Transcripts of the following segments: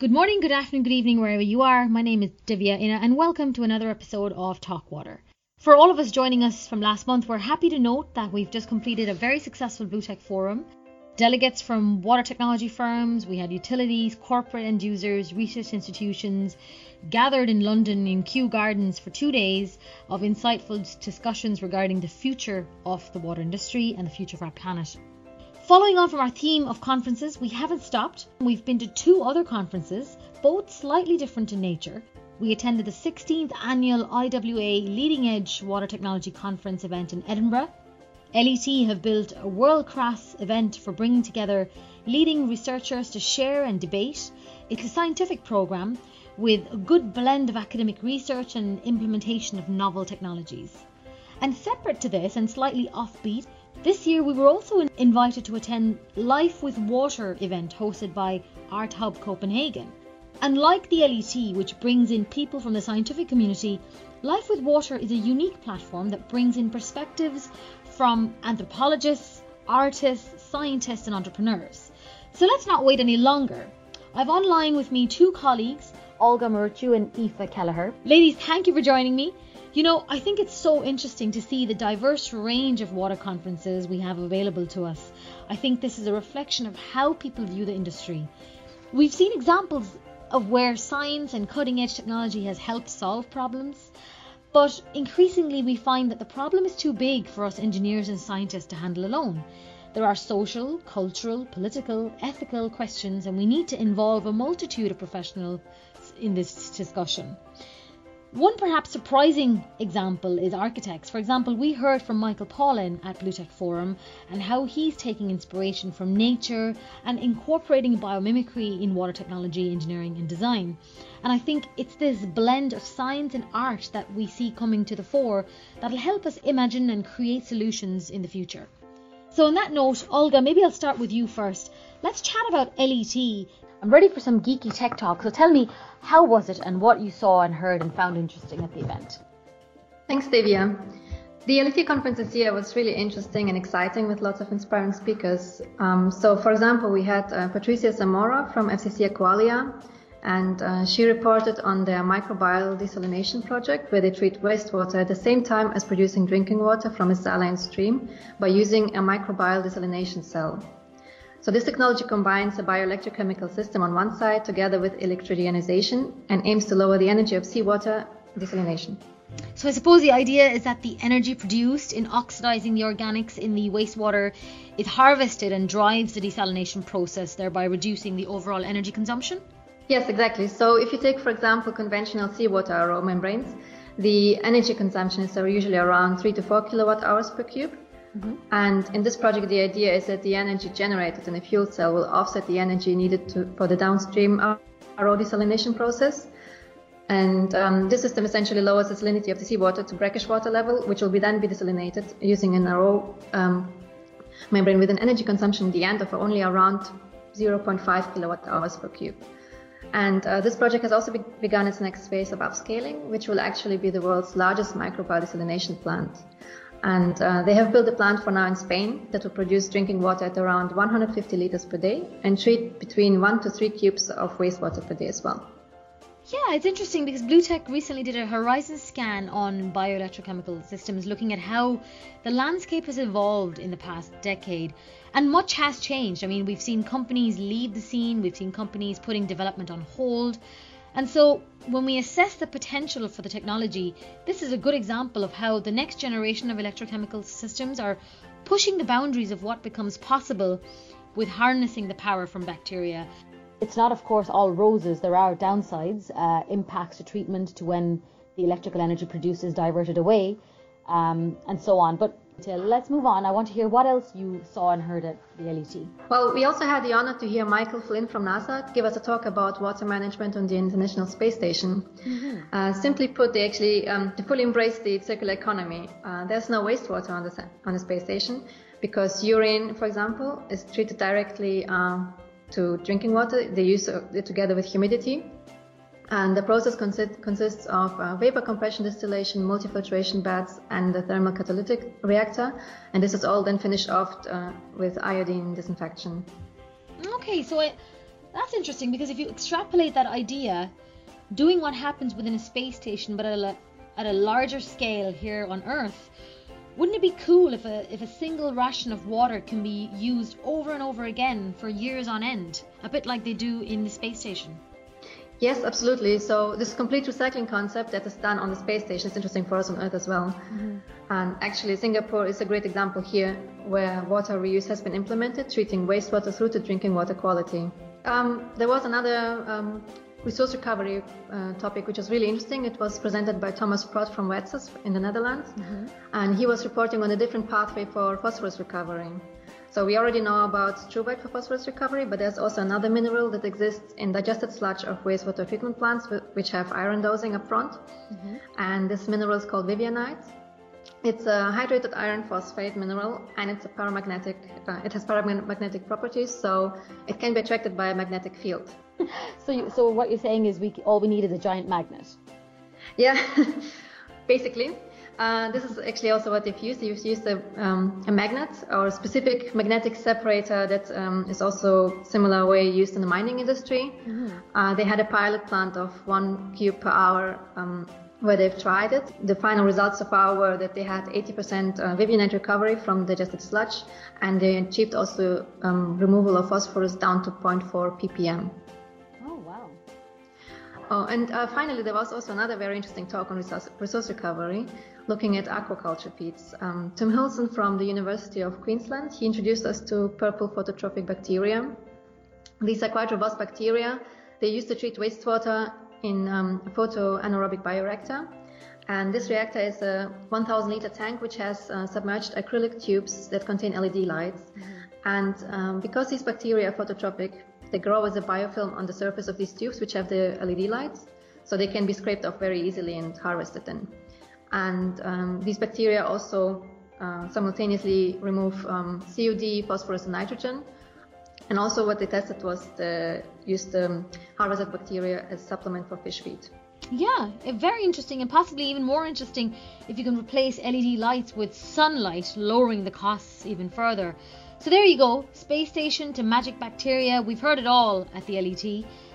Good morning, good afternoon, good evening, wherever you are. My name is Divya Ina, and welcome to another episode of Talk Water. For all of us joining us from last month, we're happy to note that we've just completed a very successful Blue Tech Forum. Delegates from water technology firms, we had utilities, corporate end users, research institutions gathered in London in Kew Gardens for two days of insightful discussions regarding the future of the water industry and the future of our planet. Following on from our theme of conferences, we haven't stopped. We've been to two other conferences, both slightly different in nature. We attended the 16th annual IWA Leading Edge Water Technology Conference event in Edinburgh. LET have built a world class event for bringing together leading researchers to share and debate. It's a scientific programme with a good blend of academic research and implementation of novel technologies. And separate to this and slightly offbeat, this year we were also invited to attend Life with Water event hosted by Art Hub Copenhagen. And like the LET, which brings in people from the scientific community, Life with Water is a unique platform that brings in perspectives from anthropologists, artists, scientists, and entrepreneurs. So let's not wait any longer. I've online with me two colleagues, Olga Murchu and Aoife Kelleher. Ladies, thank you for joining me. You know, I think it's so interesting to see the diverse range of water conferences we have available to us. I think this is a reflection of how people view the industry. We've seen examples of where science and cutting edge technology has helped solve problems, but increasingly we find that the problem is too big for us engineers and scientists to handle alone. There are social, cultural, political, ethical questions, and we need to involve a multitude of professionals in this discussion. One perhaps surprising example is architects. For example, we heard from Michael Pawlyn at BlueTech Forum and how he's taking inspiration from nature and incorporating biomimicry in water technology, engineering, and design. And I think it's this blend of science and art that we see coming to the fore that'll help us imagine and create solutions in the future. So, on that note, Olga, maybe I'll start with you first. Let's chat about LET I'm ready for some geeky tech talk, so tell me, how was it and what you saw and heard and found interesting at the event? Thanks, Divya. The LET conference this year was really interesting and exciting with lots of inspiring speakers. Um, so, for example, we had uh, Patricia Zamora from FCC Aqualia, and uh, she reported on their microbial desalination project where they treat wastewater at the same time as producing drinking water from a saline stream by using a microbial desalination cell. So this technology combines a bioelectrochemical system on one side together with electrodeionization and aims to lower the energy of seawater desalination. So I suppose the idea is that the energy produced in oxidizing the organics in the wastewater is harvested and drives the desalination process, thereby reducing the overall energy consumption? Yes, exactly. So if you take, for example, conventional seawater RO membranes, the energy consumption is usually around 3 to 4 kilowatt hours per cube. Mm-hmm. And in this project, the idea is that the energy generated in a fuel cell will offset the energy needed to, for the downstream RO desalination process. And um, this system essentially lowers the salinity of the seawater to brackish water level, which will be then be desalinated using an RO um, membrane with an energy consumption at the end of only around 0.5 kilowatt hours per cube. And uh, this project has also be- begun its next phase of upscaling, which will actually be the world's largest microbial desalination plant. And uh, they have built a plant for now in Spain that will produce drinking water at around 150 liters per day and treat between one to three cubes of wastewater per day as well. Yeah, it's interesting because BlueTech recently did a horizon scan on bioelectrochemical systems, looking at how the landscape has evolved in the past decade. And much has changed. I mean, we've seen companies leave the scene, we've seen companies putting development on hold. And so, when we assess the potential for the technology, this is a good example of how the next generation of electrochemical systems are pushing the boundaries of what becomes possible with harnessing the power from bacteria. It's not, of course, all roses. There are downsides, uh, impacts to treatment, to when the electrical energy produced is diverted away, um, and so on. But let's move on. I want to hear what else you saw and heard at the LET. Well, we also had the honor to hear Michael Flynn from NASA give us a talk about water management on the International Space Station. Mm-hmm. Uh, simply put, they actually um, they fully embrace the circular economy. Uh, there's no wastewater on the on the space station because urine, for example, is treated directly uh, to drinking water. They use it together with humidity and the process consist, consists of uh, vapor compression distillation, multifiltration beds, and the thermal catalytic reactor. And this is all then finished off uh, with iodine disinfection. Okay, so That's interesting because if you extrapolate that idea, doing what happens within a space station but at a, at a larger scale here on Earth, wouldn't it be cool if a, if a single ration of water can be used over and over again for years on end, a bit like they do in the space station? Yes, absolutely. So this complete recycling concept that is done on the space station is interesting for us on Earth as well. Mm-hmm. And actually, Singapore is a great example here where water reuse has been implemented, treating wastewater through to drinking water quality. Um, there was another um, resource recovery uh, topic, which was really interesting. It was presented by Thomas Prot from WETSUS in the Netherlands, mm-hmm. and he was reporting on a different pathway for phosphorus recovery. So we already know about struvite for phosphorus recovery, but there's also another mineral that exists in digested sludge of wastewater treatment plants, which have iron dosing up front. Mm-hmm. And this mineral is called vivianite. It's a hydrated iron phosphate mineral, and it's a paramagnetic. Uh, it has paramagnetic properties, so it can be attracted by a magnetic field. so, you, so what you're saying is we all we need is a giant magnet. Yeah, basically. Uh, this is actually also what they've used. They've used a, um, a magnet or a specific magnetic separator that um, is also similar way used in the mining industry. Mm-hmm. Uh, they had a pilot plant of one cube per hour um, where they've tried it. The final results so far were that they had 80% uh, vivianite recovery from digested sludge, and they achieved also um, removal of phosphorus down to 0.4 ppm. Oh, and uh, finally, there was also another very interesting talk on resource, resource recovery, looking at aquaculture peats. Um, Tim Hülsen from the University of Queensland, he introduced us to purple phototrophic bacteria. These are quite robust bacteria. They used to treat wastewater in um, a photo anaerobic bioreactor. And this reactor is a 1000 liter tank which has uh, submerged acrylic tubes that contain LED lights. Mm-hmm. And um, because these bacteria are phototropic, they grow as a biofilm on the surface of these tubes, which have the LED lights, so they can be scraped off very easily and harvested then. And um, these bacteria also uh, simultaneously remove um, COD, phosphorus, and nitrogen. And also, what they tested was the used um, harvested bacteria as supplement for fish feed. Yeah, very interesting, and possibly even more interesting if you can replace LED lights with sunlight, lowering the costs even further. So there you go, space station to magic bacteria. We've heard it all at the LET,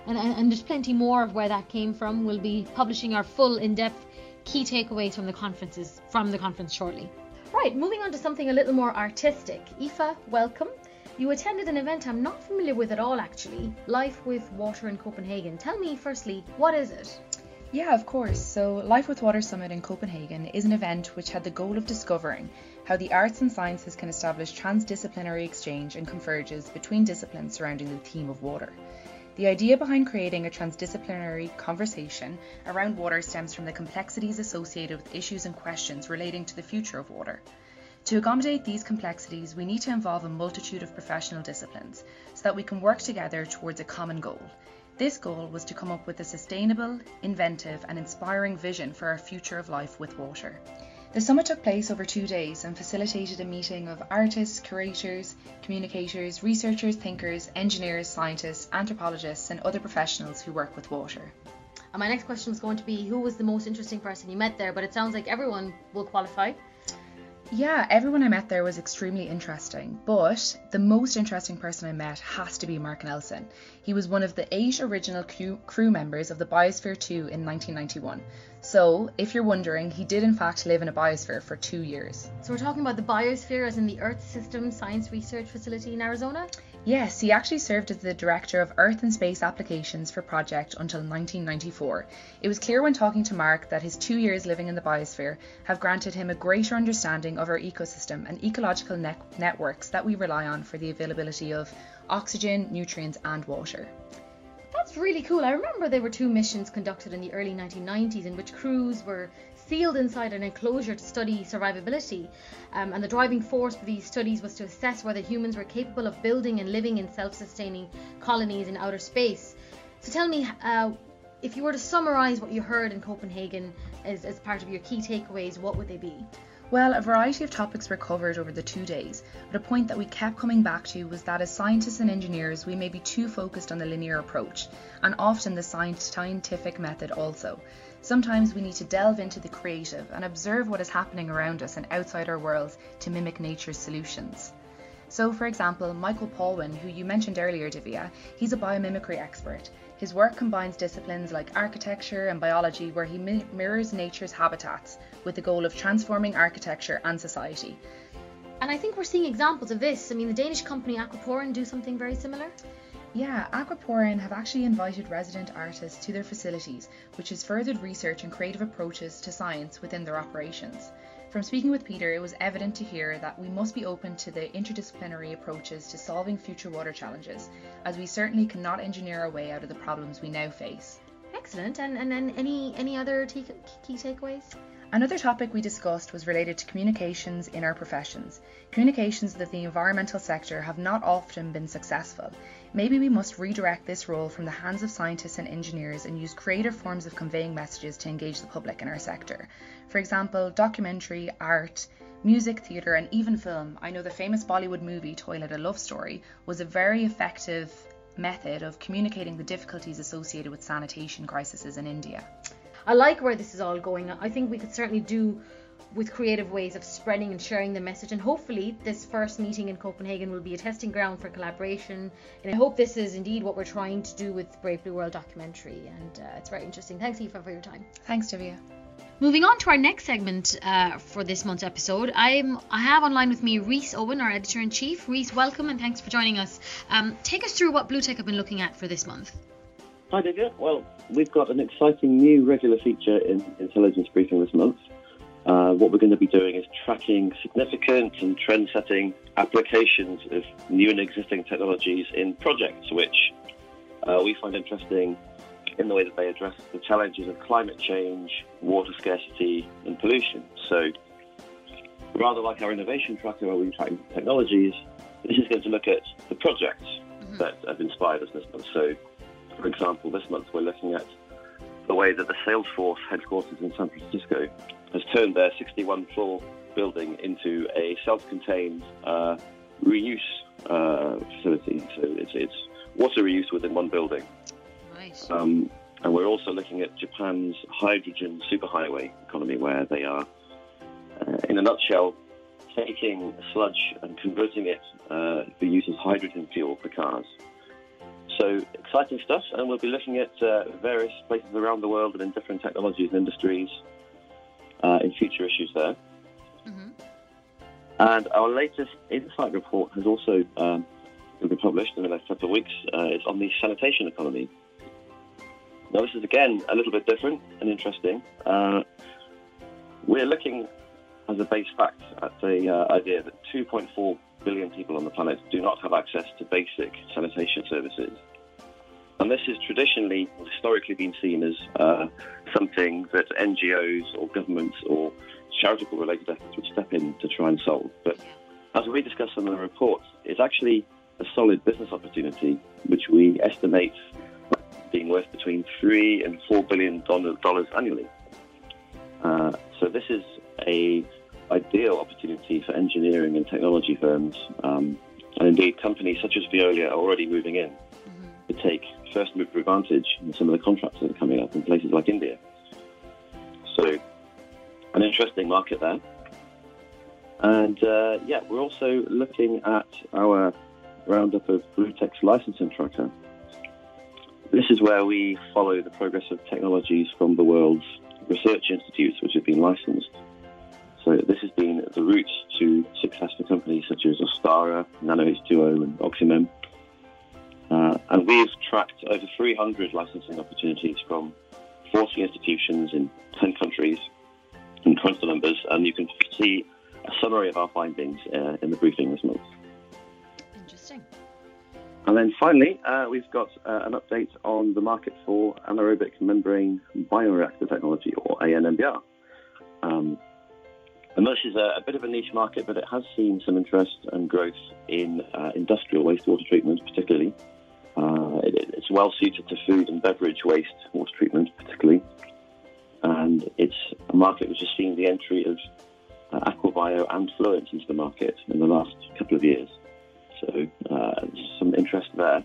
and, and, and there's plenty more of where that came from. We'll be publishing our full in-depth key takeaways from the conferences from the conference shortly. Right, moving on to something a little more artistic. Aoife, welcome. You attended an event I'm not familiar with at all actually, Life with Water in Copenhagen. Tell me firstly, what is it? Yeah, of course. So, Life with Water Summit in Copenhagen is an event which had the goal of discovering how the arts and sciences can establish transdisciplinary exchange and converges between disciplines surrounding the theme of water. The idea behind creating a transdisciplinary conversation around water stems from the complexities associated with issues and questions relating to the future of water. To accommodate these complexities, we need to involve a multitude of professional disciplines so that we can work together towards a common goal this goal was to come up with a sustainable, inventive, and inspiring vision for our future of life with water. The summit took place over two days and facilitated a meeting of artists, curators, communicators, researchers, thinkers, engineers, scientists, anthropologists, and other professionals who work with water. And my next question was going to be who was the most interesting person you met there, but it sounds like everyone will qualify. Yeah, everyone I met there was extremely interesting, but the most interesting person I met has to be Mark Nelson. He was one of the eight original crew members of the Biosphere 2 in 1991. So, if you're wondering, he did in fact live in a biosphere for two years. So, we're talking about the biosphere as in the Earth System Science Research Facility in Arizona? Yes, he actually served as the Director of Earth and Space Applications for Project until 1994. It was clear when talking to Mark that his two years living in the biosphere have granted him a greater understanding of our ecosystem and ecological ne- networks that we rely on for the availability of oxygen, nutrients, and water. That's really cool. I remember there were two missions conducted in the early 1990s in which crews were sealed inside an enclosure to study survivability. Um, and the driving force for these studies was to assess whether humans were capable of building and living in self sustaining colonies in outer space. So tell me, uh, if you were to summarize what you heard in Copenhagen as, as part of your key takeaways, what would they be? Well, a variety of topics were covered over the two days, but a point that we kept coming back to was that as scientists and engineers, we may be too focused on the linear approach, and often the scientific method also. Sometimes we need to delve into the creative and observe what is happening around us and outside our worlds to mimic nature's solutions. So, for example, Michael Pawlyn, who you mentioned earlier, Divya, he's a biomimicry expert. His work combines disciplines like architecture and biology, where he mi- mirrors nature's habitats with the goal of transforming architecture and society. And I think we're seeing examples of this. I mean, the Danish company Aquaporin do something very similar. Yeah, Aquaporin have actually invited resident artists to their facilities, which has furthered research and creative approaches to science within their operations. From speaking with Peter, it was evident to hear that we must be open to the interdisciplinary approaches to solving future water challenges, as we certainly cannot engineer our way out of the problems we now face. Excellent. And and, and any any other key takeaways? Another topic we discussed was related to communications in our professions. Communications that the environmental sector have not often been successful. Maybe we must redirect this role from the hands of scientists and engineers and use creative forms of conveying messages to engage the public in our sector. For example, documentary, art, music, theatre, and even film. I know the famous Bollywood movie Toilet a Love Story was a very effective method of communicating the difficulties associated with sanitation crises in India. I like where this is all going. I think we could certainly do with creative ways of spreading and sharing the message. And hopefully, this first meeting in Copenhagen will be a testing ground for collaboration. And I hope this is indeed what we're trying to do with Brave Blue World documentary. And uh, it's very interesting. Thanks, Aoife, for your time. Thanks, Divya. Moving on to our next segment uh, for this month's episode, I'm I have online with me Reese Owen, our editor in chief. Reese, welcome and thanks for joining us. Um, take us through what Blue Tech have been looking at for this month. Hi, Divya. Well, we've got an exciting new regular feature in Intelligence Briefing this month. Uh, what we're going to be doing is tracking significant and trend setting applications of new and existing technologies in projects which uh, we find interesting in the way that they address the challenges of climate change, water scarcity, and pollution. So, rather like our innovation tracker where we track technologies, this is going to look at the projects mm-hmm. that have inspired us this month. So, for example, this month we're looking at the way that the Salesforce headquarters in San Francisco has turned their 61 floor building into a self contained uh, reuse uh, facility. So it's, it's water reuse within one building. Nice. Um, and we're also looking at Japan's hydrogen superhighway economy, where they are, uh, in a nutshell, taking sludge and converting it uh, for use as hydrogen fuel for cars. So exciting stuff, and we'll be looking at uh, various places around the world and in different technologies and industries uh, in future issues there. Mm-hmm. And our latest insight report has also um, been published in the next couple of weeks. Uh, it's on the sanitation economy. Now, this is again a little bit different and interesting. Uh, we're looking as a base fact at the uh, idea that 2.4 billion people on the planet do not have access to basic sanitation services. And this has traditionally, historically been seen as uh, something that NGOs or governments or charitable related efforts would step in to try and solve. But as we discussed in the report, it's actually a solid business opportunity, which we estimate being worth between three and four billion dollars annually. Uh, so this is a ideal opportunity for engineering and technology firms, um, and indeed companies such as Veolia are already moving in mm-hmm. to take first mover advantage in some of the contracts that are coming up in places like India. So, an interesting market there. And uh, yeah, we're also looking at our roundup of BlueTech's licensing tracker. This is where we follow the progress of technologies from the world's research institutes which have been licensed. This has been the route to success for companies such as Ostara, NanoH2O, and Oxymem. Uh, and we've tracked over 300 licensing opportunities from 40 institutions in 10 countries and crunched the numbers. And you can see a summary of our findings uh, in the briefing this month. Interesting. And then finally, uh, we've got uh, an update on the market for anaerobic membrane bioreactor technology, or ANMBR. Um, and this is a, a, bit of a niche market, but it has seen some interest and growth in uh, industrial wastewater treatment, particularly. Uh, it, it's well suited to food and beverage waste water treatment, particularly. And it's a market which has seen the entry of uh, Aquabio and Fluence into the market in the last couple of years. So uh, some interest there.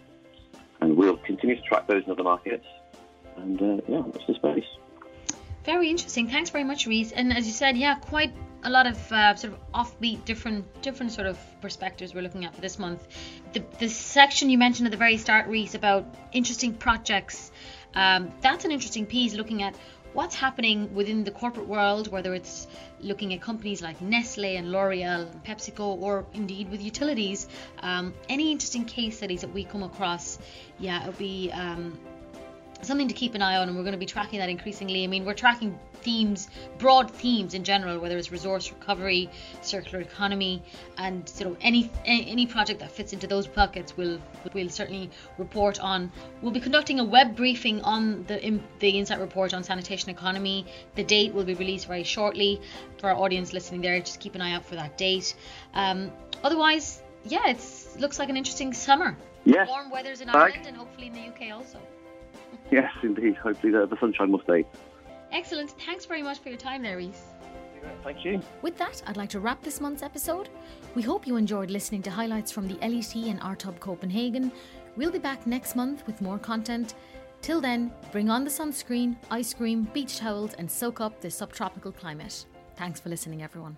And we'll continue to track those in other markets. And uh, yeah, watch the space. Very interesting. Thanks very much, Reese. And as you said, yeah, quite a lot of uh, sort of offbeat, different different sort of perspectives we're looking at for this month. The, the section you mentioned at the very start, Reese, about interesting projects. Um, that's an interesting piece looking at what's happening within the corporate world, whether it's looking at companies like Nestle and L'Oreal and PepsiCo, or indeed with utilities. Um, any interesting case studies that we come across, yeah, it'll be um, something to keep an eye on, and we're going to be tracking that increasingly. I mean, we're tracking themes, broad themes in general, whether it's resource recovery, circular economy, and sort of any any project that fits into those buckets, we'll we'll certainly report on. We'll be conducting a web briefing on the the Insight report on sanitation economy. The date will be released very shortly for our audience listening there. Just keep an eye out for that date. Um, otherwise, yeah, it looks like an interesting summer. Yes. Warm weather's in Ireland and hopefully in the UK also. Yes, indeed. Hopefully the, the sunshine will stay. Excellent. Thanks very much for your time there, Reese. Thank you. With that, I'd like to wrap this month's episode. We hope you enjoyed listening to highlights from the LET and Art Hub Copenhagen. We'll be back next month with more content. Till then, bring on the sunscreen, ice cream, beach towels, and soak up the subtropical climate. Thanks for listening, everyone.